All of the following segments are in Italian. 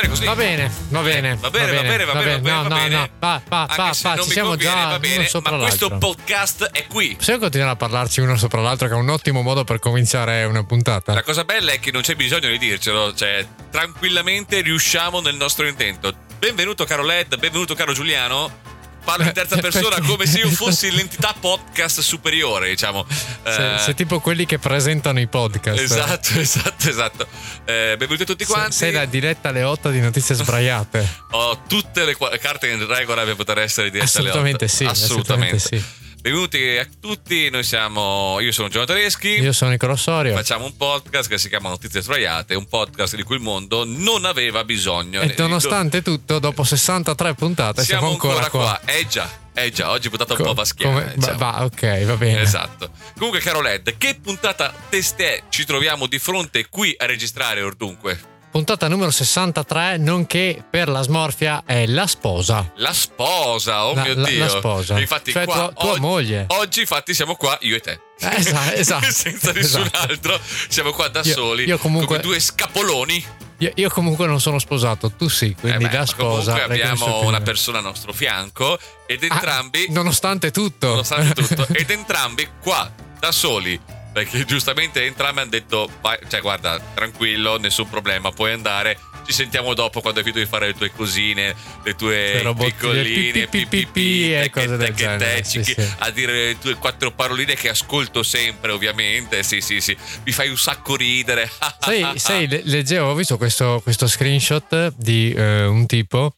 bene così? Va bene, va bene. Va bene, va bene, va bene, va bene. No, va no, bene. no. Va, va, va, va. Ci siamo conviene, già va bene, sopra ma questo l'altro. podcast è qui. Possiamo continuare a parlarci uno sopra l'altro, che è un ottimo modo per cominciare una puntata. La cosa bella è che non c'è bisogno di dircelo, cioè tranquillamente riusciamo nel nostro intento. Benvenuto caro Led, benvenuto caro Giuliano. Parlo in terza persona Perché? come se io fossi l'entità podcast superiore, diciamo. Sei, Eh, sei tipo quelli che presentano i podcast. Esatto, esatto, esatto. Eh, benvenuti a tutti quanti. Sei la diretta alle 8 di notizie sbraiate. Ho tutte le carte in regola per poter essere dirette alle Assolutamente otto. sì, assolutamente sì. Benvenuti a tutti, noi siamo. Io sono Giovanni Tedeschi. Io sono Nicola Sorio. Facciamo un podcast che si chiama Notizie Sbraiate, un podcast di cui il mondo non aveva bisogno. E nonostante tutto, dopo 63 puntate, siamo, ancora, qua. Eh già, eh già, oggi puntata un Co- po' vaschiana. come- diciamo. va, va, ok, va bene. Esatto. Comunque, caro Led, che puntata testè ci troviamo di fronte qui a registrare ordunque? Puntata numero 63, nonché per la smorfia è la sposa. La sposa, oh La- mio la- Dio. la sposa. Infatti, Cioè, qua, tua- tua oggi, moglie. Oggi, infatti, siamo qua io e te. Esatto, esatto, Senza nessun esatto. altro. Siamo qua da Io- soli. io comunque- Come due scapoloni. Io, io comunque non sono sposato, tu sì, quindi Eh beh, la ma sposa. Comunque abbiamo una persona al nostro fianco ed Ah, entrambi, nonostante tutto. nonostante tutto, ed entrambi qua da soli. Perché giustamente entrambi hanno detto: cioè, guarda, tranquillo, nessun problema, puoi andare. Ci sentiamo dopo quando hai finito di fare le tue cosine, le tue piccoline, pi, pi, pi, pi, e cose del genere, a dire le tue quattro paroline che ascolto sempre, ovviamente. Sì, sì, sì. Mi fai un sacco ridere. sai, sai, le- leggevo, ho visto questo, questo screenshot di eh, un tipo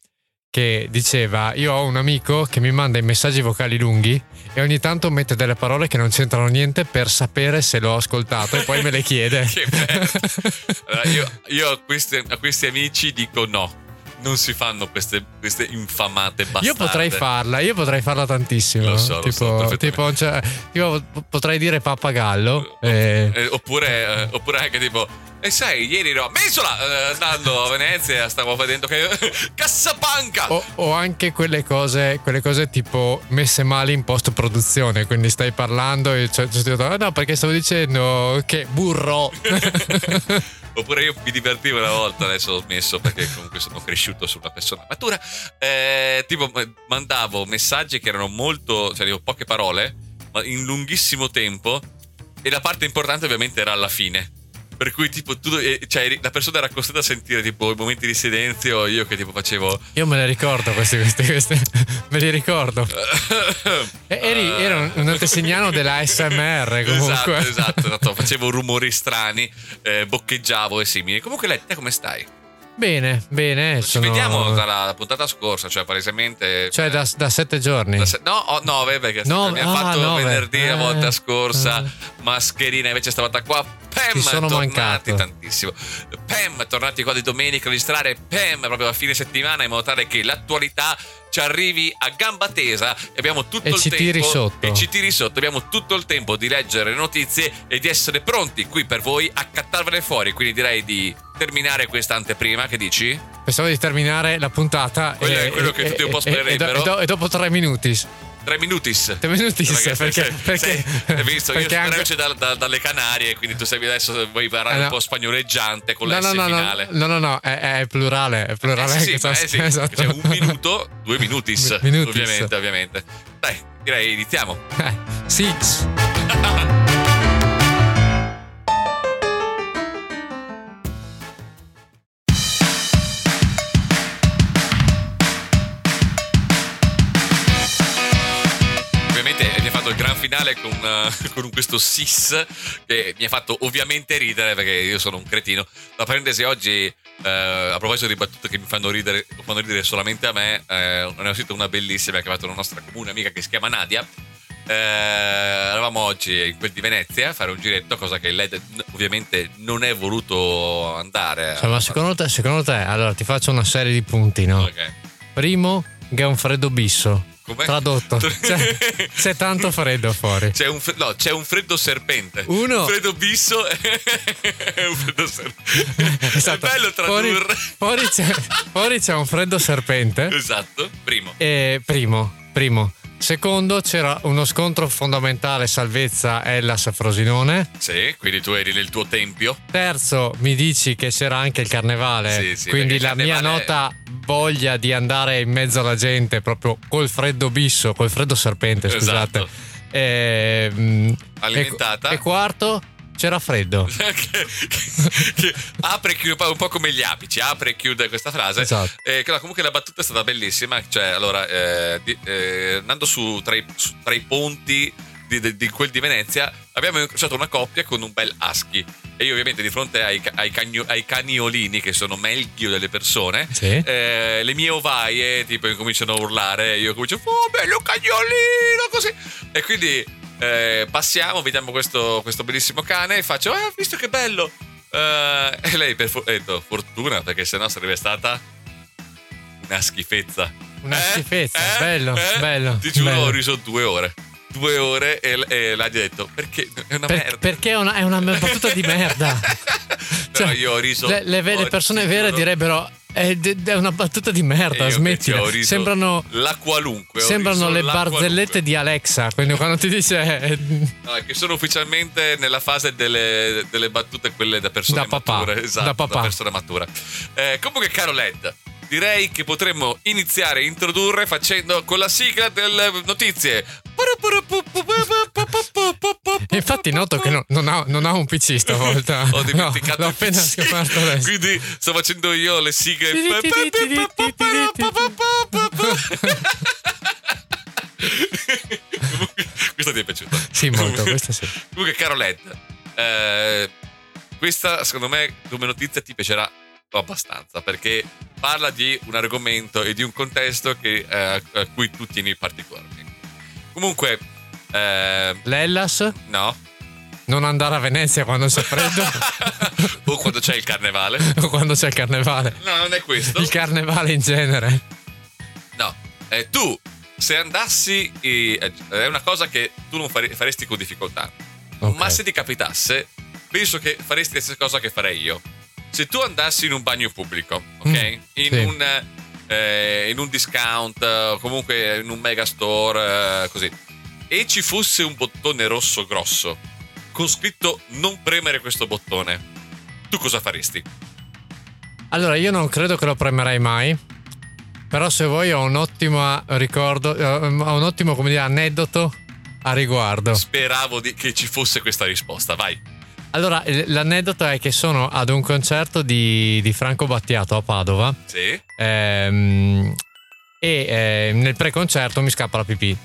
che diceva io ho un amico che mi manda i messaggi vocali lunghi e ogni tanto mette delle parole che non c'entrano niente per sapere se l'ho ascoltato e poi me le chiede. Allora, io io a, questi, a questi amici dico no. Non si fanno queste, queste infamate bastarde. Io potrei farla, io potrei farla tantissimo. Lo so, lo tipo, so, perfettamente. tipo, cioè, io potrei dire pappagallo. eh, Eh, oppure, eh, oppure anche tipo. E sai, ieri ero a Mesola eh, andando a Venezia, stavo vedendo che. Cassapanca! o, o anche quelle cose, quelle cose tipo messe male in post produzione, quindi stai parlando e c'è detto, "Ah, no perché stavo dicendo che burro. Oppure io mi divertivo una volta, adesso ho smesso perché comunque sono cresciuto su una persona matura. Eh, tipo, mandavo messaggi che erano molto, cioè avevo poche parole, ma in lunghissimo tempo. E la parte importante ovviamente era alla fine. Per cui, tipo, tu, eh, cioè, la persona era costretta a sentire tipo i momenti di silenzio. Io che tipo facevo. Io me le ricordo queste, queste, queste. me li ricordo. E- Eri, era un, un antesignano della SMR comunque. Esatto, esatto, esatto. Facevo rumori strani, eh, boccheggiavo e simili. Comunque, lei, te come stai? Bene, bene. Ci sono- vediamo dalla puntata scorsa, cioè palesemente. Cioè da, da sette giorni. Da se- No, oh, nove perché Nove, mi ha ah, fatto nove. venerdì la volta Eh, scorsa, eh. mascherina invece stavolta qua. Pam, Ti sono tornati mancato. tantissimo. Pam, tornati qua di domenica a registrare. Pam, proprio a fine settimana in modo tale che l'attualità ci arrivi a gamba tesa e abbiamo tutto E il ci tempo tiri sotto. e ci tiri sotto. Abbiamo tutto il tempo di leggere le notizie e di essere pronti qui per voi a cattarvele fuori. Quindi direi di terminare questa anteprima. Che dici? Pensavo di terminare la puntata. Quello è e- quello che e- tutti un po' spererebbero. e do- dopo tre minuti. Tre minutis. Tre minuti Perché, perché, perché, hai visto, perché io sono anche- da- da- dalle Canarie, quindi tu sei adesso vuoi parlare Eh, no. un po' spagnoleggiante con No, la no, S no, no, finale. no, no, no, è, è plurale, è plurale. Eh sì, sì, eh sì, esatto. C'è un minuto, due minutis, Mi- minutis. ovviamente, ovviamente. Dai, direi iniziamo. Eh, Six. Fatto il gran finale con, eh, con questo sis che mi ha fatto ovviamente ridere perché io sono un cretino. La parentesi oggi, eh, a proposito di battute che mi fanno ridere, fanno ridere solamente a me, eh, ne ho sentita una bellissima che ha fatto una nostra comune amica che si chiama Nadia. Eravamo oggi in quel di Venezia a fare un giretto, cosa che lei ovviamente non è voluto andare. Cioè, ma secondo te, secondo te, allora ti faccio una serie di punti, no? Ok. Primo, freddo bisso. Com'è? Tradotto. C'è, c'è tanto freddo fuori. C'è un, fre- no, c'è un freddo serpente. Uno- Un freddo bisso e un freddo serpente. Esatto. È bello Fuori, tradurre. fuori c'è, fuori c'è un freddo serpente. Esatto, primo. E primo, primo. Secondo, c'era uno scontro fondamentale salvezza Ellas Frosinone. Sì, quindi tu eri nel tuo tempio. Terzo, mi dici che c'era anche il carnevale. Sì, sì, quindi la il mia carnevale- nota voglia di andare in mezzo alla gente proprio col freddo bisso, col freddo serpente, scusate. Esatto. Ehm, Alimentata. E, e quarto, c'era freddo. che, apre e chiude un po' come gli apici, apre e chiude questa frase. Esatto. Eh, comunque la battuta è stata bellissima. Cioè, allora, eh, di- eh, andando su tra i, su- tra i ponti di, di- di quel di Venezia, abbiamo incrociato una coppia con un bel husky. E io, ovviamente, di fronte ai, ai cagno- ai caniolini, che sono meglio delle persone, Sì. eh, le mie ovaie tipo incominciano a urlare. E io comincio, oh, bello cagnolino, così. E quindi. Eh, passiamo, vediamo questo, questo bellissimo cane e faccio, ah, visto che bello. Eh, e lei per fu- ha detto, fortuna perché sennò sarebbe stata una schifezza. Una Eh? schifezza, Eh? bello, Eh? bello, Ti giuro, bello. ho riso due ore. Due ore e, e l'ha detto perché è una Per- merda. perché è una, è una battuta di merda. Cioè, io ho riso. Le, le ho- persone vere direbbero è, è una battuta di merda, smettila. ho riso Sembrano, la qualunque. sembrano le barzellette di Alexa. Quindi quando ti dice eh. No, che sono ufficialmente nella fase delle, delle battute quelle da persone Da papà, mature. Esatto, da papà. persona matura. Eh, comunque, caro Led, direi che potremmo iniziare a introdurre facendo con la sigla delle notizie. Infatti noto che no- non, ha, non ha un PC stavolta. Ho dimenticato No, l'ho appena scoperto adesso. Quindi sto facendo io le sigle. Questo ti è piaciuto? Sì, molto, Comunque- questo sì. Comunque, caro Led, eh, questa secondo me come notizia ti piacerà abbastanza perché parla di un argomento e di un contesto che, eh, a cui tu tieni particolarmente. Comunque, eh, L'Ellas, no. non andare a Venezia quando c'è freddo o quando c'è il carnevale. o quando c'è il carnevale. No, non è questo. Il carnevale in genere. No, eh, tu se andassi, eh, è una cosa che tu non fare- faresti con difficoltà, Ok. ma se ti capitasse, penso che faresti la stessa cosa che farei io. Se tu andassi in un bagno pubblico, ok? Mm, in, sì. un, eh, in un discount, o comunque in un megastore, eh, così, e ci fosse un bottone rosso grosso con scritto non premere questo bottone, tu cosa faresti? Allora, io non credo che lo premerei mai. Però se vuoi ho un ottimo ricordo, eh, ho un ottimo come dire, aneddoto a riguardo. Speravo di- che ci fosse questa risposta, vai. Allora, il- l'aneddoto è che sono ad un concerto di, di Franco Battiato a Padova Sì? ehm, e eh, nel pre-concerto mi scappa la pipì.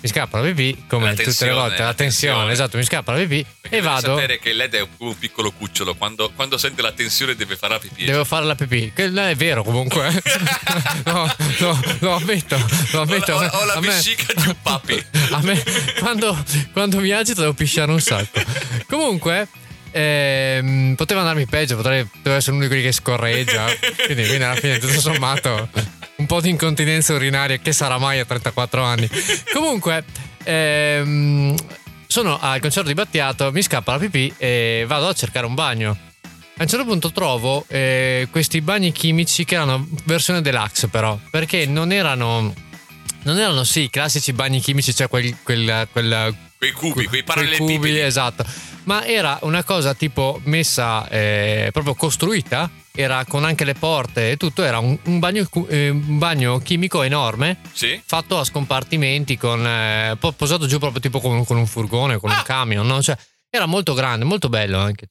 Mi scappa la pipì come La tutte le volte, la la tensione, tensione. esatto, mi scappa la pipì Perché e devi vado. sapere che lei è un piccolo cucciolo. Quando, quando sente la tensione deve fare la pipì. Devo fare la pipì, che non è vero comunque. no, no, lo ammetto, lo ammetto. Ho, ho la A me- vescica di un papi. A me quando, quando mi agito devo pisciare un sacco. Comunque, ehm, poteva andarmi peggio, potrei, potevo essere uno di quelli che scorreggia. Quindi, quindi alla fine, tutto sommato, po' di incontinenza urinaria, che sarà mai a 34 anni. Comunque, ehm, sono al concerto di Battiato, mi scappa la pipì e vado a cercare un bagno. A un certo punto trovo eh, questi bagni chimici che erano versione deluxe però, perché non erano, non erano sì i classici bagni chimici, cioè quel, quel, quel Quei cubi, quei quei parallelepipedi. cubi, esatto. Ma era una cosa tipo messa eh, proprio costruita, era con anche le porte e tutto, era un, un bagno, eh, un bagno chimico enorme Sì? fatto a scompartimenti con eh, po- posato giù proprio tipo con, con un furgone, con Ah. un camion, no? Cioè, era molto grande, molto bello anche.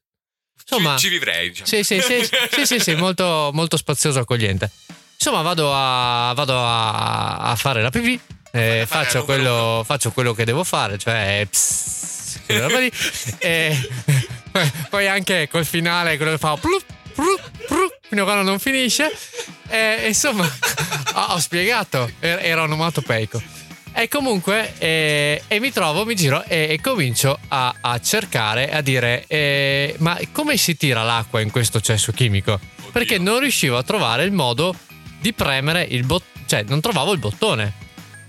Insomma, ci, ci vivrei, diciamo. sì, sì, sì, sì, sì, sì, molto, molto spazioso accogliente. Insomma, vado a, vado a, a fare la pipì. eh, faccio, quello, faccio quello che devo fare, cioè. pss, lì. e poi- poi anche col finale, quello che fa. plup, plup, plup, fino a quando non finisce. E, insomma, ho, ho spiegato. Era, era onomatopeico. E comunque, eh, e mi trovo, mi giro e, e comincio a, a cercare, a dire, eh, ma come si tira l'acqua in questo cesso chimico? Perché non riuscivo a trovare il modo di premere il bottone, cioè non trovavo il bottone.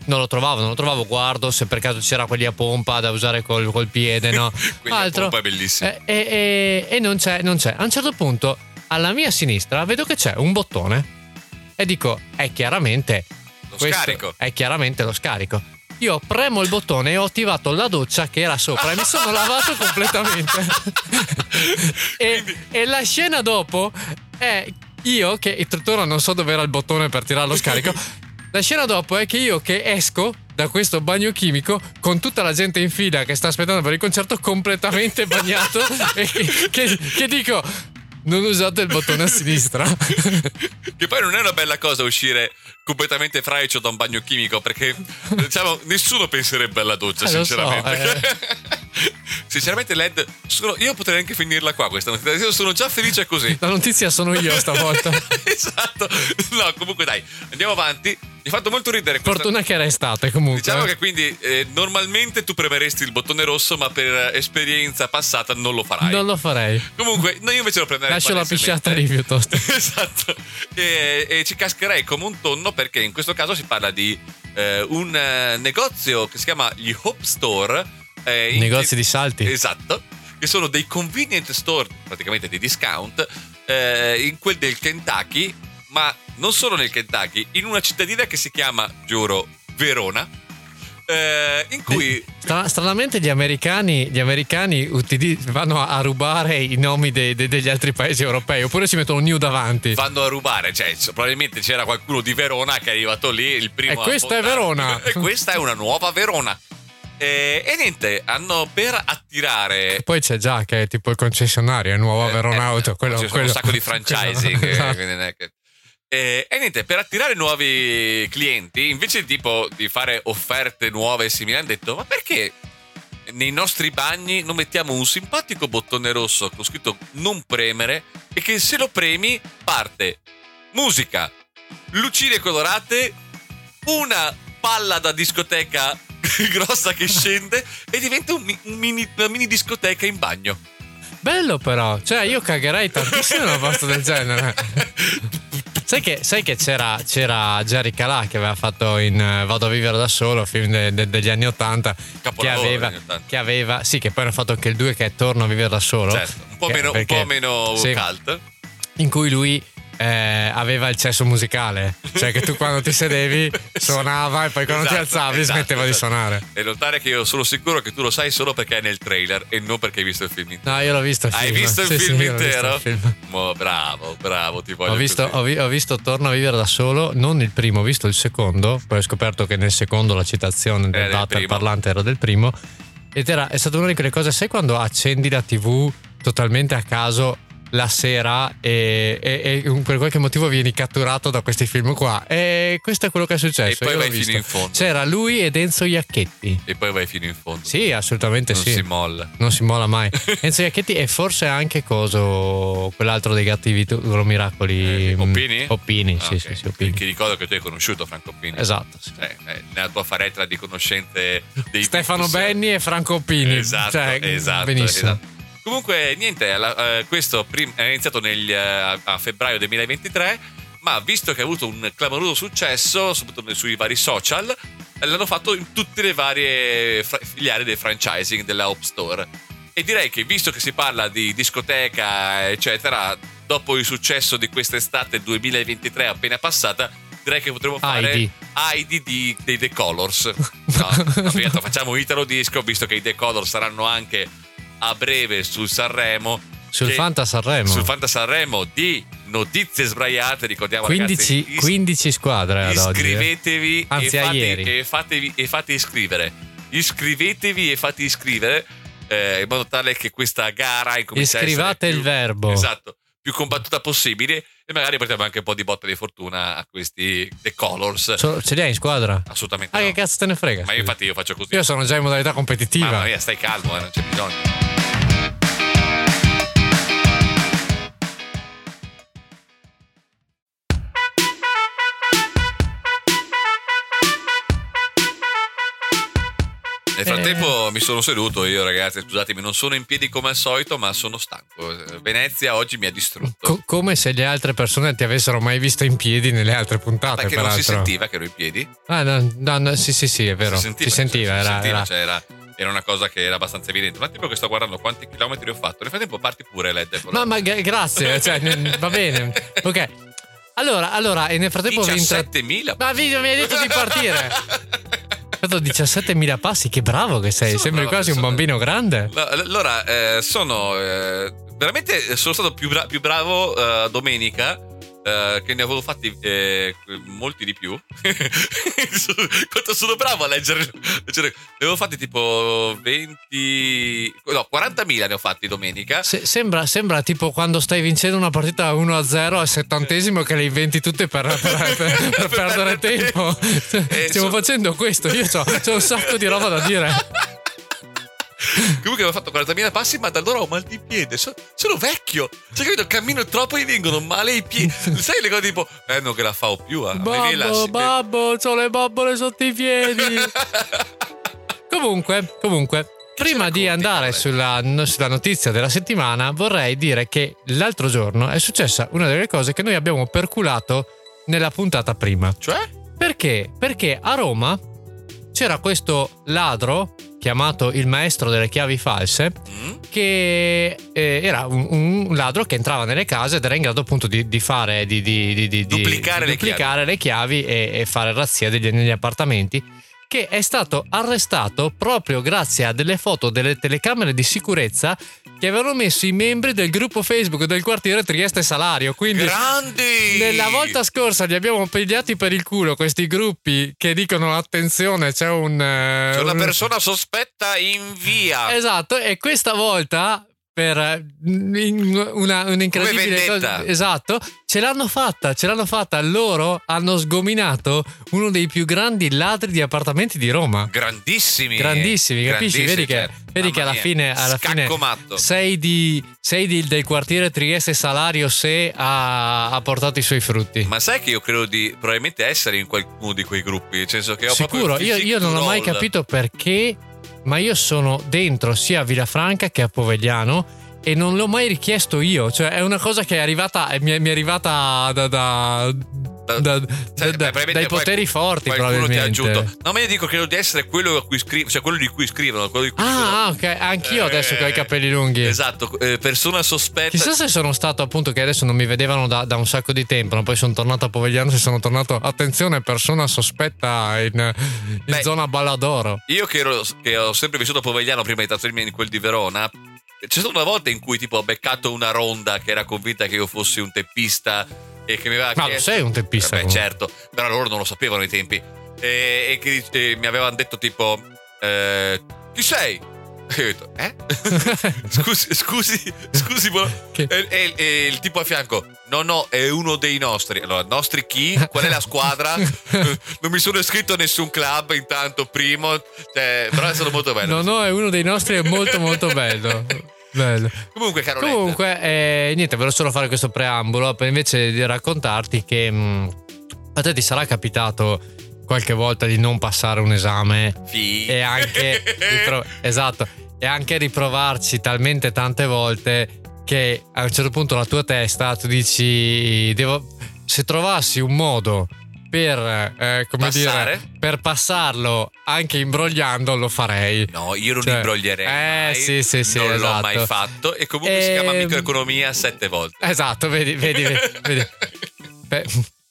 Non lo trovavo, non lo trovavo, guardo se per caso c'era quelli a pompa da usare col, col piede, no? Quelli a pompa è bellissimo. Eh, e, e- e non c'è, non c'è. A un certo punto, alla mia sinistra, vedo che c'è un bottone e dico, è chiaramente Lo scarico. È chiaramente lo scarico. io premo il bottone e ho attivato la doccia che era sopra e mi sono lavato completamente. e, e la scena dopo è io che tuttora non so dove era il bottone per tirare lo scarico. La scena dopo è che io che esco da questo bagno chimico con tutta la gente in fila che sta aspettando per il concerto completamente bagnato e che, che, che dico non usate il bottone a sinistra. che poi non è una bella cosa uscire completamente fraicio da un bagno chimico perché diciamo nessuno penserebbe alla doccia, eh, sinceramente. So, eh. sinceramente, Led, sono, io potrei anche finirla qua questa notizia. Io sono già felice così. La notizia sono io stavolta. esatto. No, comunque dai, andiamo avanti. Mi ha fatto molto ridere. Questa... Fortuna che era estate comunque. Diciamo che quindi eh, normalmente tu premeresti il bottone rosso, ma per esperienza passata non lo farai. Non lo farei. Comunque, no, io invece lo prenderei. Lascio la pisciata lì piuttosto. esatto. E, e, ci cascherei come un tonno perché in questo caso si parla di eh, un eh, negozio che si chiama gli Hope Store. Eh, Negozi di salti. Esatto. Che sono dei convenient store, praticamente di discount, eh, in quel del Kentucky ma non solo nel Kentucky, in una cittadina che si chiama, giuro, Verona. Eh, in cui stranamente gli americani, gli americani vanno a rubare i nomi de, de, degli altri paesi europei oppure ci mettono new davanti vanno a rubare cioè probabilmente c'era qualcuno di Verona che è arrivato lì il primo e questa è Verona e questa è una nuova Verona e, e, niente, hanno per attirare. Poi c'è già che è tipo il concessionario, è nuova eh, Auto. Quello, ci sono quello, un sacco di franchising. esatto. non è che e, e, niente, per attirare nuovi clienti, invece tipo di fare offerte nuove e simili, hanno detto: Ma perché nei nostri bagni non mettiamo un simpatico bottone rosso con scritto non premere e che se lo premi parte musica, lucine colorate, una palla da discoteca grossa che scende e diventa un, un mini, una mini discoteca in bagno. Bello però, cioè io cagherei tantissimo in una posto del genere. Sai che, sai che c'era, c'era, Jerry Calà che aveva fatto in uh, Vado a vivere da solo, film de, de, degli anni Ottanta. Che aveva, che aveva, sì, che poi hanno fatto anche il 2 che è Torno a vivere da solo. Certo, un po' che, meno, un po meno sì, cult. In cui lui eh, aveva il cesso musicale, cioè che tu quando ti sedevi suonava e poi quando esatto, ti alzavi esatto, smetteva esatto. di suonare. E notare che io sono sicuro che tu lo sai solo perché è nel trailer e non perché hai visto il film intero. No, io l'ho visto il film. Hai visto il sì, film sì, intero? Il film. Mo, bravo, bravo, ti voglio ho visto, ho, vi- ho, visto Torno a vivere da solo, non il primo, ho visto il secondo, poi ho scoperto che nel secondo la citazione del data parlante era del primo. Ed era, è stata una di quelle cose, sai quando accendi la tv totalmente a caso la sera e, e, e, per qualche motivo vieni catturato da questi film qua. E questo è quello che è successo. E poi vai fino in fondo. C'era lui ed Enzo Iacchetti. E poi vai fino in fondo. Sì, assolutamente non sì. Non si molla. Non si molla mai. Enzo Iacchetti e forse anche coso, quell'altro dei gatti Vituro Miracoli. Eh, Oppini? Oppini, ah, sì, okay. sì, sì, Oppini. Che ricordo che tu hai conosciuto Franco Oppini. Esatto. Sì. Cioè, nella tua faretra di conoscenze dei Stefano. Benni e Franco Oppini. Esatto, cioè, esatto. Benissimo. Esatto. Comunque, niente, la, eh, questo prim- è iniziato nel, eh, a febbraio 2023, ma visto che ha avuto un clamoroso successo, soprattutto sui vari social, l'hanno fatto in tutte le varie fra- filiali del franchising della Hope Store. E direi che visto che si parla di discoteca, eccetera, dopo il successo di quest'estate 2023 appena passata, direi che potremmo fare ID, ID di, dei The Colors. No, no, facciamo Italo Disco, visto che i The Colors saranno anche a breve sul Sanremo. Sul Fanta Sanremo. Sul Fanta Sanremo di notizie sbraiate, ricordiamo 15, ragazzi, is- 15 squadre ad Iscrivetevi oggi, eh. e, fate, ieri. e, fatevi, e fate iscrivere. Iscrivetevi e fate iscrivere eh, in modo tale che questa gara incominci Iscrivate il più, verbo. Esatto, più combattuta possibile e magari portiamo anche un po' di botta di fortuna a questi The Colors. So, ce li hai in squadra? Assolutamente. Ah, no. che cazzo te ne frega? Ma io infatti io faccio così. Io sono già in modalità competitiva. Mamma mia, stai calmo, eh, non c'è bisogno. Frattempo mi sono seduto io, ragazzi. Scusatemi, non sono in piedi come al solito, ma sono stanco. Venezia oggi mi ha distrutto. Co- come se le altre persone ti avessero mai visto in piedi nelle altre puntate. Perché peraltro. non si sentiva che ero in piedi? Ah, no, no, no sì, sì, sì, è vero. Si sentiva, si sentiva, si era, sentiva era... Cioè era, era una cosa che era abbastanza evidente. Ma tipo che sto guardando quanti chilometri ho fatto. Nel frattempo parti pure, Led. Ma, ma grazie, cioè, va bene. Ok. Allora, allora, e nel frattempo 17.000. Ma video mi hai detto di partire. fatto 17.000 passi, che bravo che sei, Sono sembri bravo, quasi un sono- bambino grande. Allora, eh, sono eh, veramente sono stato più, bra- più bravo eh, domenica. Eh, che ne avevo fatti eh, molti di più. Quanto sono bravo a leggere, leggere- Ne avevo fatti tipo 20. No, 40.000 ne ho fatti domenica. Se- sembra, sembra tipo quando stai vincendo una partita 1-0 al settantesimo che le inventi tutte per, per- per- per perdere tempo. Eh, Stiamo so- facendo questo, io ho un sacco di roba da dire. Comunque avevo fatto 40.000 passi, ma da allora ho mal di piede. So- sono vecchio. Cioè, capito? Cammino troppo e mi vengono male i piedi. Sai le cose tipo, eh, non che la fa più. Ah. Mi viene la- Babbo, babbo, ho le bobbole sotto i piedi. Comunque, comunque, prima di andare sulla, sulla notizia della settimana, vorrei dire che l'altro giorno è successa una delle cose che noi abbiamo perculato nella puntata prima. Cioè? Perché? Perché a Roma c'era questo ladro chiamato il maestro delle chiavi false Mm? che eh, era un, un ladro che entrava nelle case ed era in grado appunto di, di fare di, di- di- Duplicare le duplicare le chiavi e, e fare razzia degli, negli appartamenti che è stato arrestato proprio grazie a delle foto delle telecamere di sicurezza che avevano messo i membri del gruppo Facebook del quartiere Trieste Salario quindi Grandi! nella volta scorsa li abbiamo pigliati per il culo questi gruppi che dicono attenzione c'è un... eh, C'è una un- persona sospetta in via. Esatto, e questa volta per eh, una, un'incredibile cosa. Esatto, ce l'hanno fatta, ce l'hanno fatta. Loro hanno sgominato uno dei più grandi ladri di appartamenti di Roma. Grandissimi. Grandissimi, capisci? Grandissimi, Vedi che, cioè, vedi che alla fine, alla fine sei, di, sei di- del quartiere Trieste Salario se ha, ha portato i suoi frutti. Ma sai che io credo di probabilmente essere in qualcuno di quei gruppi? Nel senso che ho Sicuro, io, io non ho mai capito perché, ma io sono dentro sia a Villafranca che a Povegliano e non l'ho mai richiesto io. Cioè, è una cosa che è arrivata, mi è, mi è arrivata da, da- da- da- Cioè, da- probabilmente dai poteri qualcuno- forti, qualcuno ti ha probabilmente. aggiunto. No, ma io dico credo di essere quello a cui scrivono, cioè quello di cui scrivono. Di cui Ah, scrivono. ok, anch'io adesso che ho i Eh, capelli lunghi. Esatto, eh, persona sospetta. Chissà se sono stato appunto che adesso non mi vedevano da, da un sacco di tempo, no? poi sono tornato a Povegliano, se sono tornato, attenzione, persona sospetta in, in Beh, zona Balladoro. Io che, ero- che ho sempre vissuto a Povegliano prima di trasferirmi in quel di Verona. C'è stata una volta in cui tipo ho beccato una ronda che era convinta che io fossi un teppista e che mi aveva Ma chiesto... sei un teppista? Eh beh, comunque. certo, però loro non lo sapevano ai tempi. E, e che e mi avevano detto tipo... eh, chi sei? Io ho detto, eh? scusi, scusi, scusi, e, e- e il tipo a fianco, no, no, è uno dei nostri. Allora, nostri chi? Qual è la squadra? non mi sono iscritto a nessun club intanto, primo. Cioè, però è stato molto bello. No, no, è uno dei nostri, è molto molto bello. Bello. Comunque, caro Comunque, eh, niente, volevo solo fare questo preambolo per invece di raccontarti che mh, a te ti sarà capitato qualche volta di non passare un esame Fi. e anche ripro- esatto e anche riprovarci talmente tante volte che a un certo punto la tua testa tu dici devo, se trovassi un modo per eh, dire per passarlo anche imbrogliando lo farei No, io non Cioè, imbroglierei eh, mai. sì, sì, sì, non l'ho esatto. mai fatto. E comunque si chiama Ehm, microeconomia sette volte. Esatto, vedi, vedi, vedi. vedi. Pe-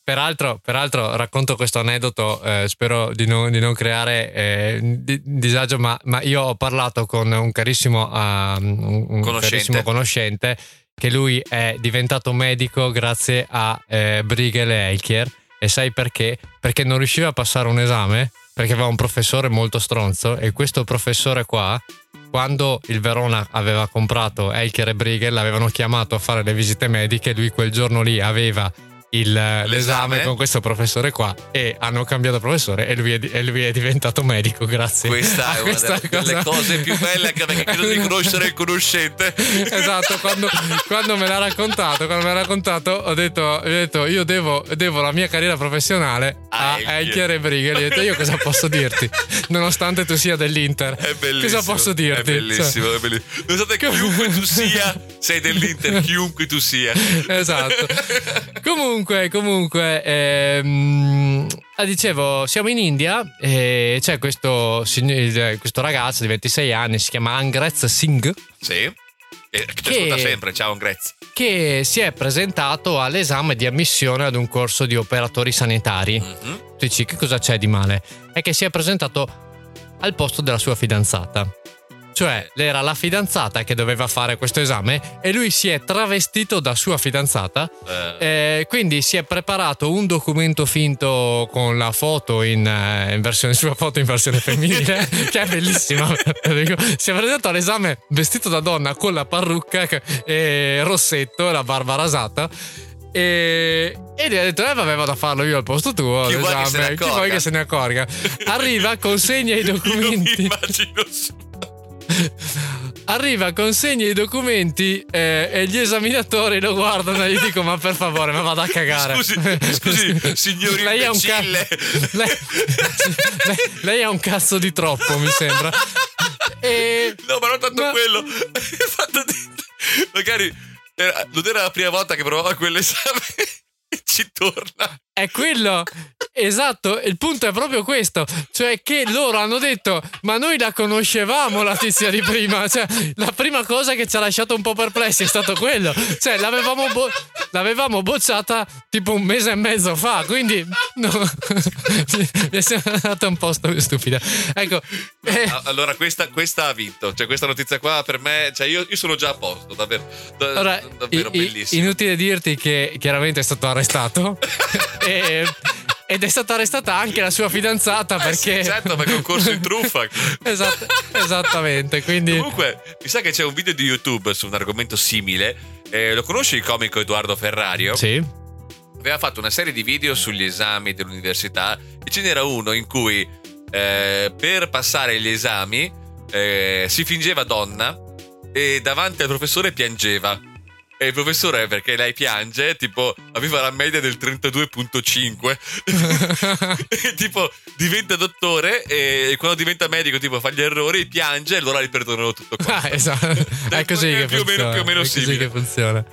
peraltro, peraltro, racconto questo aneddoto, eh, spero di non, di non creare eh, di- disagio, ma, ma io ho parlato con un carissimo, un- un Conoscente. carissimo conoscente che lui è diventato medico grazie a eh, Brighel e Elkier. E sai perché? Perché non riusciva a passare un esame, perché aveva un professore molto stronzo e questo professore qua quando il Verona aveva comprato Elker e Brighel l'avevano chiamato a fare le visite mediche lui quel giorno lì aveva il- l'esame con questo professore qua e hanno cambiato professore e lui è, e lui è diventato medico grazie Questa a è una questa delle, delle cosa. cose più belle anche perché credo di conoscere il conoscente. esatto quando, quando me l'ha raccontato quando me l'ha raccontato ho detto, ho detto io devo, devo la mia carriera professionale A a Elchier. E Brighel Gli ho detto io cosa posso dirti nonostante tu sia dell'Inter È bellissimo. cosa posso dirti È bellissimo, è bellissimo. Nonostante chiunque tu sia, sei dell'Inter, chiunque tu sia. esatto. comunque, comunque, ehm, ah, dicevo, siamo in India e c'è questo, questo ragazzo di 26 anni, si chiama Angrez Singh, Sì. E che ci Che- ascolta sempre, ciao Grez. che si è presentato all'esame di ammissione ad un corso di operatori sanitari. Mhm. Tu dici che cosa c'è di male? È che si è presentato al posto della sua fidanzata. Cioè, era la fidanzata che doveva fare questo esame e lui si è travestito da sua fidanzata. Eh, Eh, quindi si è preparato un documento finto con la foto in, eh, in versione sua foto in versione femminile, che è bellissima. si è presentato all'esame vestito da donna con la parrucca e rossetto, la barba rasata. E, e gli ha detto: Eh, vabbè, vado a farlo io al posto tuo. Chi vuoi che se ne l'esame. Chi vuoi accorga?" che se ne accorga? Arriva, consegna i io mi documenti. immagino Arriva, consegna i documenti eh, e gli esaminatori lo guardano e gli dicono: Ma per favore, ma vado a cagare. Scusi, scusi, signori lei ha un ca- lei, lei, lei ha un cazzo di troppo, mi sembra. E No, ma non tanto Ma- quello. Magari era- non era la prima volta che provava quell'esame ci torna. è quello. Esatto, il punto è proprio questo, cioè che loro hanno detto ma noi la conoscevamo la tizia di prima, cioè la prima cosa che ci ha lasciato un po' perplessi è stato quello, cioè l'avevamo, bo- l'avevamo bocciata tipo un mese e mezzo fa, quindi no, mi è sembrata un po' stu- stupida. Ecco, eh, Allora, questa, questa ha vinto. Cioè, questa notizia qua per me. Cioè, io, io sono già a posto, davvero. da- Ora, davvero i- bellissimo. inutile dirti che chiaramente è stato arrestato e- ed è stata arrestata anche la sua fidanzata Eh perché... sì, certo, perché è un corso in truffa. Esatto, esattamente, quindi... Comunque, mi sa che c'è un video di YouTube su un argomento simile. Eh, lo conosci il comico Edoardo Ferrario? Sì, aveva fatto una serie di video sugli esami dell'università e ce n'era uno in cui eh, per passare gli esami eh, si fingeva donna e davanti al professore piangeva. E il professore, perché lei piange, tipo, aveva la media del 32.5. e tipo, diventa dottore e quando diventa medico, tipo, fa gli errori, piange e allora gli perdonano tutto qua. Ah, esatto. è così che più o meno- funziona. più o meno è così simile. che funziona.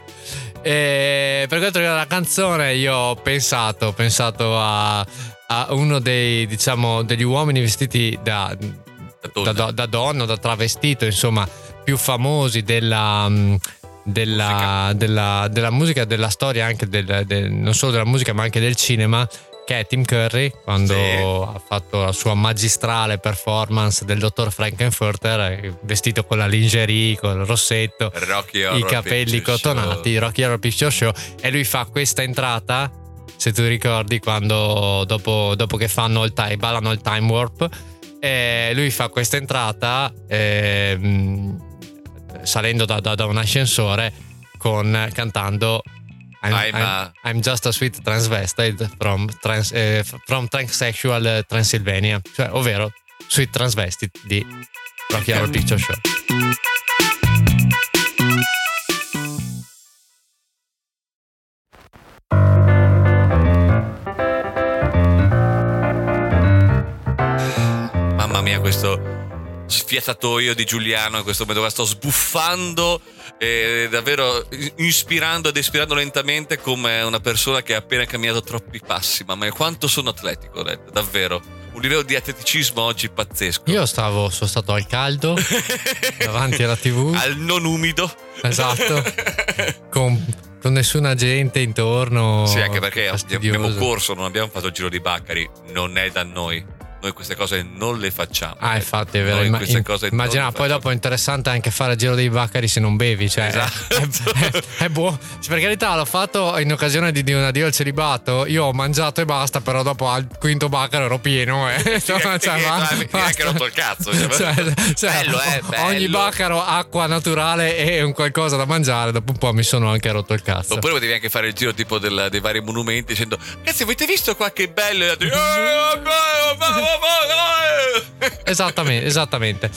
E per quanto riguarda la canzone, io ho pensato, ho pensato a, a uno dei, diciamo, degli uomini vestiti da, donna. da, da donna, da travestito, insomma, più famosi della. Della musica. Della, della musica, della storia anche del, del- non solo della musica ma anche del cinema che è Tim Curry quando Sì. ha fatto la sua magistrale performance del dottor Frankenfurter eh, vestito con la lingerie, con il rossetto i capelli Picture Show. cotonati, Rocky Horror Picture Show e lui fa questa entrata se tu ricordi quando dopo, dopo che fanno il time, ballano il time warp e lui fa questa entrata ehm, salendo da, da- da un ascensore con, cantando I'm, I'm I'm- I'm just a sweet transvestite from, trans, eh, from transsexual Transylvania. Cioè ovvero sweet transvestite di Rocky Horror Picture Show. Mamma mia, questo sfiatatoio di Giuliano in questo momento qua sto sbuffando e davvero ispirando ed espirando lentamente come una persona che ha appena camminato troppi passi. Mamma mia, quanto sono atletico, davvero. Un livello di atleticismo oggi pazzesco. Io stavo, sono stato al caldo davanti alla TV. Al non umido. Esatto. con, con nessuna gente intorno. Sì, anche perché fastidioso. abbiamo corso, non abbiamo fatto il giro di Baccari, non è da noi. Noi queste cose non le facciamo. Ah, infatti, è vero. Noi Imma- cose poi dopo è interessante anche fare il giro dei baccari se non bevi. Cioè, Esatto. è, è- è buono. Cioè, per carità, l'ho fatto in occasione di, di un addio al celibato. Io ho mangiato e basta, però dopo al quinto baccaro ero pieno. Eh. Sì, Cioè, che- va- che- che- basta. che rotto il cazzo, cioè. Cioè, cioè, Bello, eh, bello. Ogni baccaro, acqua naturale e un qualcosa da mangiare. Dopo un po' mi sono anche rotto il cazzo. Oppure potevi anche fare il giro tipo del- dei vari monumenti dicendo Ragazzi avete visto qua che bello? E altri, "Eh, vabbè, vabbè, vabbè, eh." Esattamente, esattamente.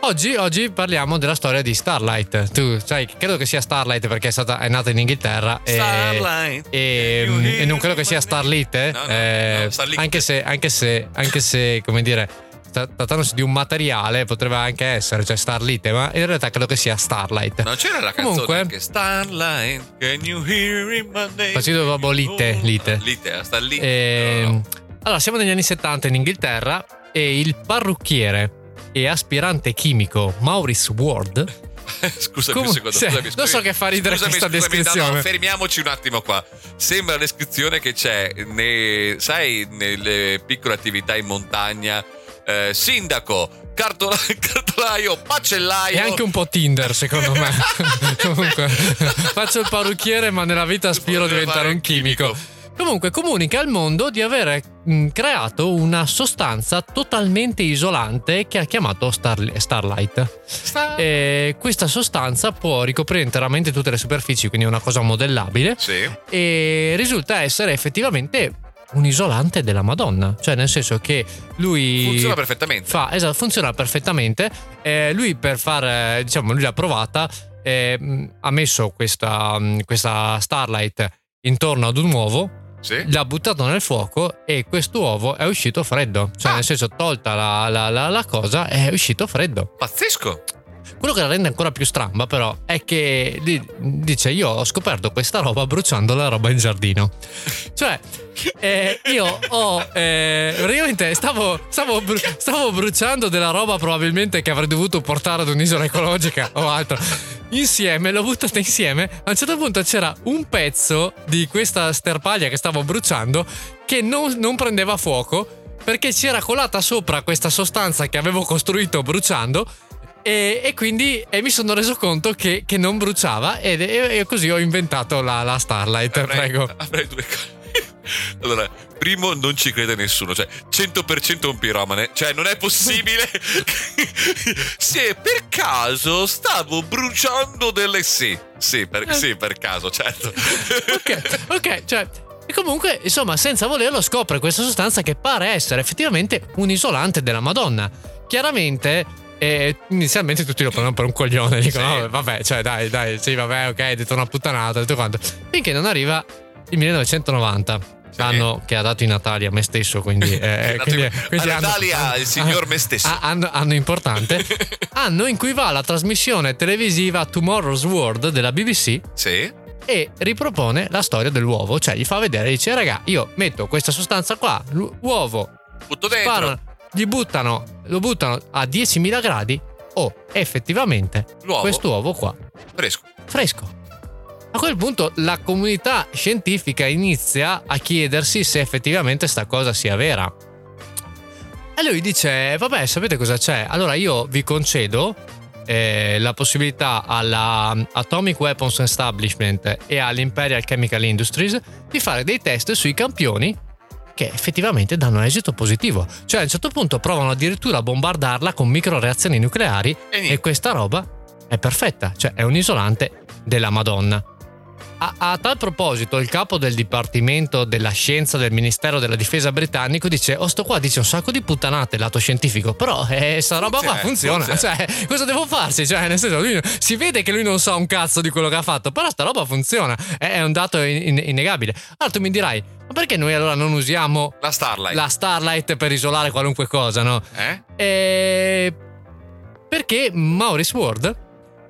Oggi, oggi parliamo della storia di Starlight. Tu sai, credo che sia Starlight perché è, stata, è nata in Inghilterra. e- Starlight. E, you e non credo che sia Starlit, eh? No, no, Eh, no, anche se, anche se, anche se, come dire, trattandosi di un materiale potrebbe anche essere, cioè Starlit, ma in realtà credo che sia Starlight. Non c'era la canzone Comunque- anche Starlight, can you hear my name? Facevo proprio lite, lite. Lite, sta lì. E- No, no. Allora, siamo negli anni 70 in Inghilterra e il parrucchiere e aspirante chimico Maurice Ward Scusami Come- un secondo, sì, scusami, scusami. so che fa ridere Scusami, questa scusami, descrizione. no, fermiamoci un attimo qua. Sembra la descrizione che c'è, nei- sai, nelle piccole attività in montagna eh, sindaco, cartola- cartolaio, macellaio. E anche un po' Tinder, secondo me. Comunque, faccio il parrucchiere, ma nella vita aspiro a diventare un chimico. Comunque comunica al mondo di aver mh, creato una sostanza totalmente isolante che ha chiamato Star- Starlight. Sta- E questa sostanza può ricoprire interamente tutte le superfici, quindi è una cosa modellabile Sì. e risulta essere effettivamente un isolante della Madonna. Cioè, nel senso che lui. Funziona perfettamente. Fa, esatto, funziona perfettamente. Eh, lui per far, diciamo, lui l'ha provata, eh, ha messo questa, mh, questa Starlight intorno ad un uovo, Sì. l'ha buttato nel fuoco e quest'uovo è uscito freddo. Cioè, Ah. nel senso, tolta la, la- la- la cosa, è uscito freddo. Pazzesco. Quello che la rende ancora più stramba, però, è che di- dice: Io ho scoperto questa roba bruciando la roba in giardino. Cioè, eh, io ho. Eh, praticamente stavo, stavo, bru- stavo bruciando della roba, probabilmente che avrei dovuto portare ad un'isola ecologica o altro. Insieme, l'ho buttata insieme. A un certo punto c'era un pezzo di questa sterpaglia che stavo bruciando che non, non prendeva fuoco perché ci era colata sopra questa sostanza che avevo costruito bruciando. E, e quindi e mi sono reso conto che, che non bruciava ed, e, e così ho inventato la, la Starlight, Avrei- prego. Avrei due cose. Allora, primo, non ci crede nessuno, cioè 100% un piromane, cioè non è possibile. Se per caso stavo bruciando delle sì, sì, per, sì, per caso, certo. ok, ok, cioè. E comunque, insomma, senza volerlo scopre questa sostanza che pare essere effettivamente un isolante della Madonna. Chiaramente, eh, inizialmente tutti lo prendono per un coglione, dicono, Sì. "Oh, vabbè, cioè dai, dai, sì, vabbè, ok, hai detto una puttanata, tutto quanto. Finché non arriva il 1990. Sì. Anno che ha dato i Natali a me stesso, quindi, eh, dato quindi, quindi a Natali al signor me stesso. Ah, anno, anno importante, anno in cui va la trasmissione televisiva Tomorrow's World della BBC Sì, e ripropone la storia dell'uovo, cioè gli fa vedere, dice raga, io metto questa sostanza qua, l'uovo, butto dentro. sparano, gli buttano, lo buttano a 10.000 gradi, oh, effettivamente, L'uovo? quest'uovo qua, Fresco. fresco. A quel punto la comunità scientifica inizia a chiedersi se effettivamente sta cosa sia vera. E lui dice, vabbè, sapete cosa c'è? Allora io vi concedo eh, la possibilità alla Atomic Weapons Establishment e all'Imperial Chemical Industries di fare dei test sui campioni che effettivamente danno esito positivo. Cioè a un certo punto provano addirittura a bombardarla con microreazioni nucleari E e questa roba è perfetta, cioè è un isolante della Madonna. A, a tal proposito, il capo del Dipartimento della Scienza del Ministero della Difesa britannico dice: Oh, sto qua dice un sacco di puttanate lato scientifico, però eh, sta roba qua Funziona, funziona. funziona. Cioè, cosa devo farci? Cioè, nel senso, lui- si vede che lui non sa un cazzo di quello che ha fatto, però sta roba funziona. È, è un dato in- in- innegabile. Allora tu mi dirai: ma perché noi allora non usiamo La Starlight. la Starlight per isolare qualunque cosa, no? Eh? E... Perché Maurice Ward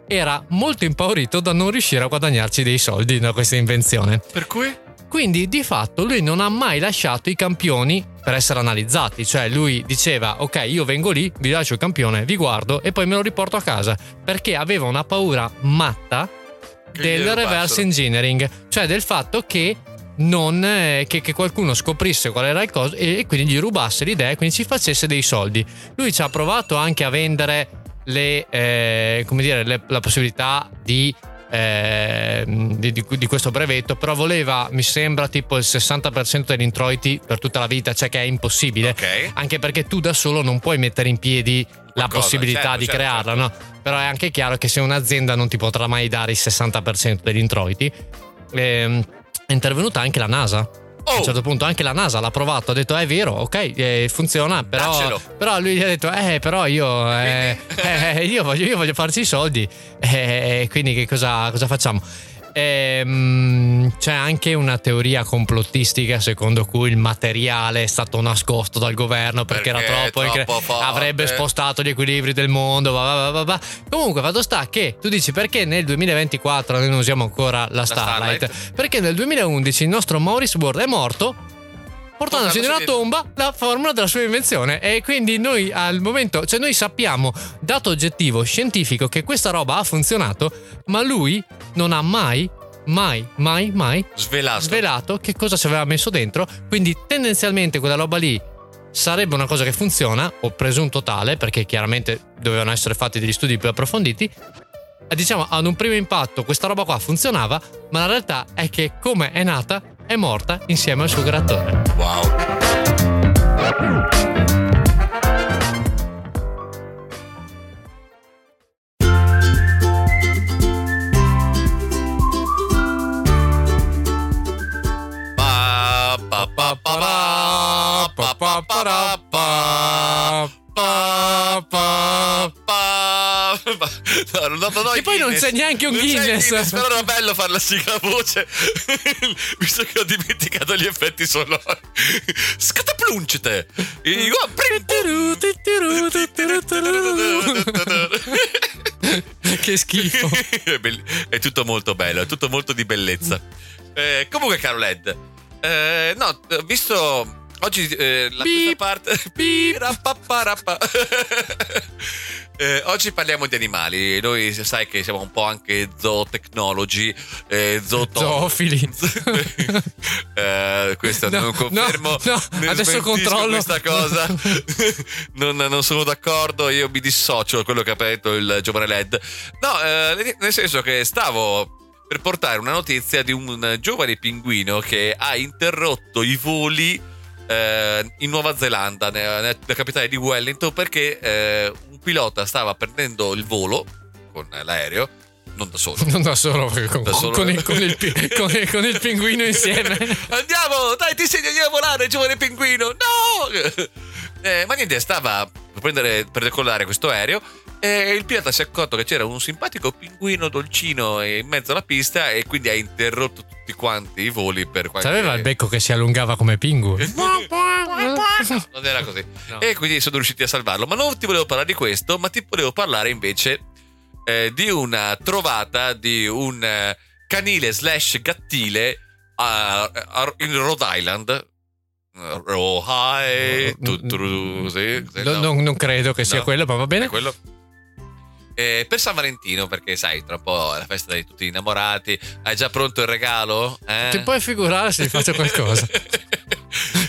era molto impaurito da non riuscire a guadagnarci dei soldi da questa invenzione. Per cui? Quindi di fatto lui non ha mai lasciato i campioni per essere analizzati, cioè lui diceva ok io vengo lì, vi lascio il campione, vi guardo e poi me lo riporto a casa, perché aveva una paura matta del reverse engineering, cioè del fatto che non eh, che, che qualcuno scoprisse qual era il coso e, e quindi gli rubasse l'idea e quindi ci facesse dei soldi. Lui ci ha provato anche a vendere le, eh, come dire, le- la possibilità di, eh, di, di- di questo brevetto, però voleva, mi sembra, tipo il 60% degli introiti per tutta la vita, cioè che è impossibile. Ok. Anche perché tu da solo non puoi mettere in piedi la Qualcosa, possibilità certo, di certo, crearla, certo. no? Però è anche chiaro che se un'azienda non ti potrà mai dare il 60% degli introiti, ehm, è intervenuta anche la NASA. A Oh, un certo punto anche la NASA l'ha provato, ha detto è vero, ok, eh, funziona, però, però lui gli ha detto eh però io, eh, eh, io, voglio, io voglio farci i soldi, eh, quindi che cosa, cosa facciamo? Ehm, c'è anche una teoria complottistica secondo cui il materiale è stato nascosto dal governo perché, Perché era troppo, troppo forte. avrebbe spostato gli equilibri del mondo. va, va, va. Comunque, fatto sta che tu dici perché nel 2024 noi non usiamo ancora la Starlight? Starlight. Perché nel 2011 il nostro Maurice Ward è morto. Portandosi nella tomba la formula della sua invenzione. E quindi noi al momento, cioè noi sappiamo, dato oggettivo scientifico, che questa roba ha funzionato, ma lui non ha mai, mai, mai, mai svelato. svelato che cosa ci aveva messo dentro. Quindi tendenzialmente quella roba lì sarebbe una cosa che funziona, o presunto tale, perché chiaramente dovevano essere fatti degli studi più approfonditi. Diciamo, ad un primo impatto questa roba qua funzionava, ma la realtà è che come è nata, è morta insieme al suo creatore. Wow. No, non, non ho E poi non Guinness. c'è neanche un Non c'è Guinness. Però era bello fare la sigla voce. Visto che ho dimenticato gli effetti sonori. Scatapluncite. che schifo. è, tutto molto bello, è tutto molto di bellezza. Eh, comunque, caro Led, eh, no, ho visto oggi eh, la Beep. questa parte. Pirapapparappa. Eh, oggi parliamo di animali. Noi sai che siamo un po' anche zootechnology, eh, zooto- Zoofili. Eh, questo No, non confermo. no, no, adesso controllo. questa cosa. non, non sono d'accordo. Io mi dissocio da quello che ha detto il giovane Led. No, eh, nel senso che stavo per portare una notizia di un giovane pinguino che ha interrotto i voli eh, in Nuova Zelanda, nella, capitale di Wellington, perché eh, un pilota stava prendendo il volo con l'aereo, non da solo. Non da solo, con, Da solo. con il, con il il- con il pinguino insieme. Andiamo, dai, ti insegno io a volare, giovane pinguino. No! Eh, ma niente, stava per, prendere, per decollare questo aereo e il pilota si è accorto che c'era un simpatico pinguino dolcino in mezzo alla pista e quindi ha interrotto tutti quanti i voli per qualche... Sapeva il becco che si allungava come pingu. Non era così. No. E quindi sono riusciti a salvarlo. Ma non ti volevo parlare di questo, ma ti volevo parlare invece eh, di una trovata di un eh, canile slash gattile a- a- in Rhode Island. Rhode tu- tu- sì, No, no. non, non credo che sia No. quello, ma va È bene. quello. Eh, per San Valentino, perché sai, tra un po' è la festa di tutti gli innamorati. Hai già pronto il regalo? Eh? Ti puoi figurare se ti faccio qualcosa.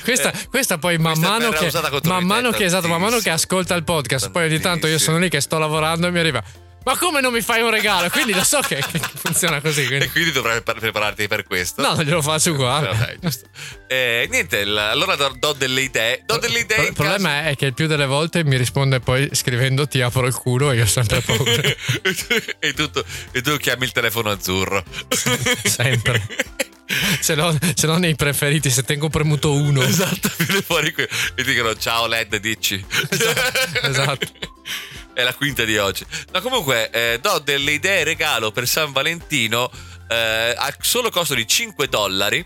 Questa, Eh, questa poi man questa mano, che, man mano che, esatto, man mano che ascolta il podcast, poi ogni tanto io sono lì che sto lavorando e mi arriva. Ma come non mi fai un regalo? Quindi lo so che, che funziona così. E Quindi. quindi dovrai pre- prepararti per questo. No, non glielo faccio uguale. No, dai, giusto. Eh, niente, allora do, delle idee. Do delle idee. Il problema è che il più delle volte mi risponde poi scrivendo ti apro il culo e io ho sempre paura. caso- e, tu, e tu chiami il telefono azzurro. Sempre. Ce l'ho, ce l'ho nei preferiti, se tengo premuto uno. esatto, viene fuori qui e dicono ciao Led, dici. esatto. È la quinta di oggi. No, comunque, eh, do delle idee regalo per San Valentino eh, a solo costo di 5 dollari.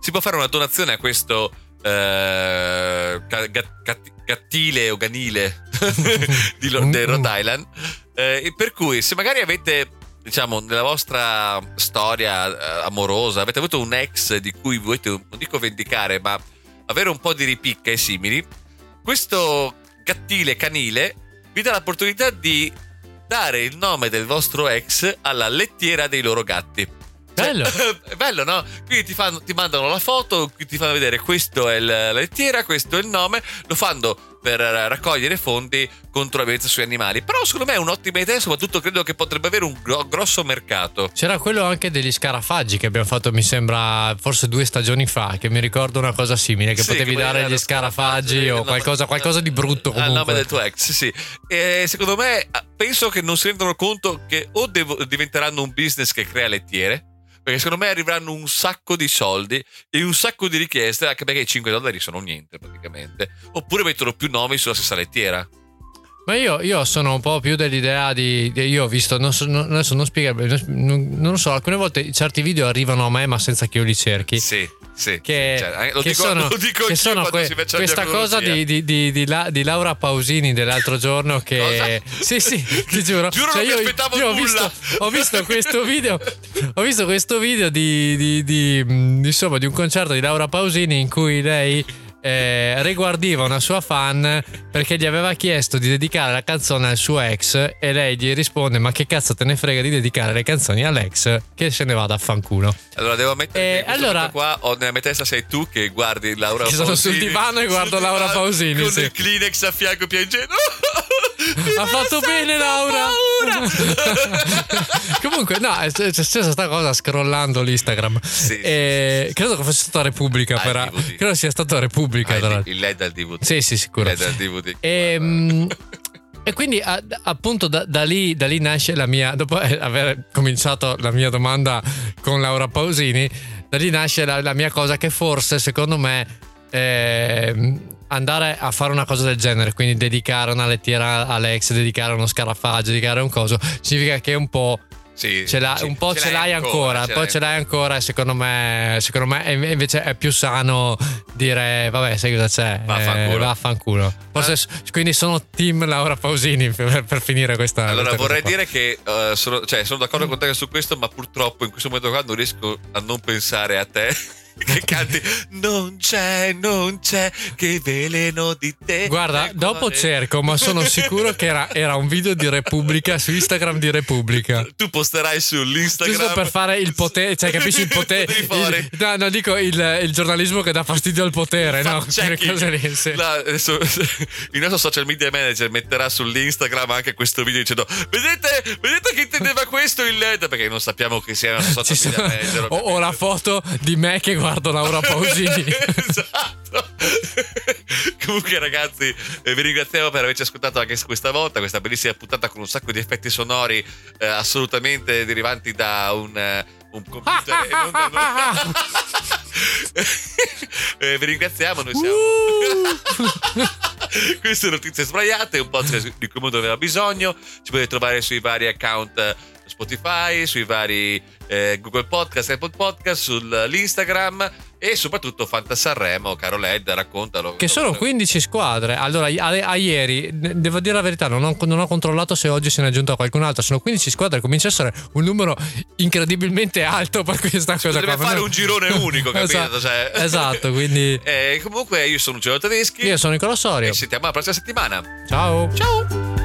Si può fare una donazione a questo eh, ga- ga- gat- gattile o ganile di Rhode Island. Eh, per cui, se magari avete, diciamo, nella vostra storia eh, amorosa, avete avuto un ex di cui volete, non dico vendicare, ma avere un po' di ripicca e simili, questo gattile canile vi dà l'opportunità di dare il nome del vostro ex alla lettiera dei loro gatti. Cioè, Bello. bello, no? Quindi ti, fanno- ti mandano la foto, ti fanno vedere questo è la lettiera, questo è il nome, lo fanno per eh, raccogliere fondi contro la violenza sugli animali. Però secondo me è un'ottima idea, soprattutto credo che potrebbe avere un gro- grosso mercato. C'era quello anche degli scarafaggi che abbiamo fatto, mi sembra, forse due stagioni fa, che mi ricordo una cosa simile, che Sì, potevi puoi dare gli scarafaggi scarafaggio, o qualcosa, qualcosa di brutto Al nome comunque. del tuo ex, sì, sì. E secondo me, ah, penso che non si rendono conto che o devo- diventeranno un business che crea lettiere, perché secondo me arriveranno un sacco di soldi e un sacco di richieste, anche perché i 5 dollari sono niente praticamente. Oppure mettono più nomi sulla stessa lettiera. Ma io, io sono un po' più dell'idea di. di- io ho visto, non so, non- adesso non spiegare, non, non lo so, alcune volte certi video arrivano a me, ma senza che io li cerchi. Sì, sì. Che, Cioè, lo che dico, sono, lo dico che sono que- questa cosa di, di- di- di La- di Laura Pausini dell'altro giorno che sì sì ti giuro, Giuro Cioè, non mi io, aspettavo io ho, nulla. visto, ho visto questo video ho visto questo video di, di- di, mh, insomma di un concerto di Laura Pausini in cui lei eh, riguardiva una sua fan perché gli aveva chiesto di dedicare la canzone al suo ex e lei gli risponde ma che cazzo te ne frega di dedicare le canzoni all'ex che se ne vada a fanculo. Allora devo ammettere Eh, che allora- qua ho nella mia testa sei tu che guardi Laura Che sono Pausini. sul divano e guardo sul Laura divano Pausini, Con sì. il Kleenex a fianco piangendo. Ha fatto bene Laura. Comunque no, è c'è stata sta cosa scrollando l'Instagram. Sì, E credo che fosse stata Repubblica Ah, però. Credo sia stata Repubblica Ah, il, il LED al DVD. Sì, sì, sicuro. Il LED al DVD. E, mm, e quindi a- appunto da, da lì, da lì nasce la mia, dopo aver cominciato la mia domanda con Laura Pausini, da lì nasce la, la mia cosa che forse secondo me ehm, andare a fare una cosa del genere, quindi dedicare una lettiera all'ex, dedicare uno scarafaggio, dedicare un coso, significa che un po' Sì, ce l'ha- sì, un po' ce, l'hai ancora, poi ce l'hai ancora e secondo me, secondo me invece è più sano dire vabbè sai cosa c'è, Vaffanculo. Eh, vaffanculo. Forse Ah. quindi sono team Laura Pausini per, per finire questa Allora questa vorrei dire che eh, sono, cioè, sono d'accordo con te su questo, ma purtroppo in questo momento qua non riesco a non pensare a te che canti Non c'è, non c'è, che veleno di te. Guarda, nel dopo cuore." cerco, ma sono sicuro che era, era un video di Repubblica su Instagram di Repubblica. Tu posterai sull'Instagram. Giusto per fare il potere, cioè capisci il potere? Il- no, no, dico il, il giornalismo che dà fastidio al potere, no? Checking. cose lì, sì. La- adesso, il nostro social media manager metterà sull'Instagram anche questo video dicendo vedete, vedete che intendeva questo il LED perché non sappiamo che sia il nostro Ci social sono- media manager o, o la foto di me che guardo Laura Pausini. esatto. Comunque, ragazzi, eh, vi ringraziamo per averci ascoltato anche questa volta. Questa bellissima puntata con un sacco di effetti sonori eh, assolutamente derivanti da un, eh, un computer. e non da- Eh, vi ringraziamo. Noi siamo. Queste notizie sbagliate, un podcast di cui mondo aveva bisogno. Ci potete trovare sui vari account Spotify, sui vari eh, Google Podcast, Apple Podcast, sull'Instagram e soprattutto Fanta Sanremo, caro Led, raccontalo. Che sono 15 squadre. Allora, a, a ieri, devo dire la verità, non ho, non ho controllato se oggi se ne è aggiunta qualcun altro. Sono 15 squadre, comincia a essere un numero incredibilmente alto per questa cosa. Deve qua. fare un girone unico, capito? Esatto, Cioè- esatto, quindi Eh, comunque io sono Giulio Tedeschi io sono Nicola e Sorio. ci sentiamo la prossima settimana. Ciao. Ciao!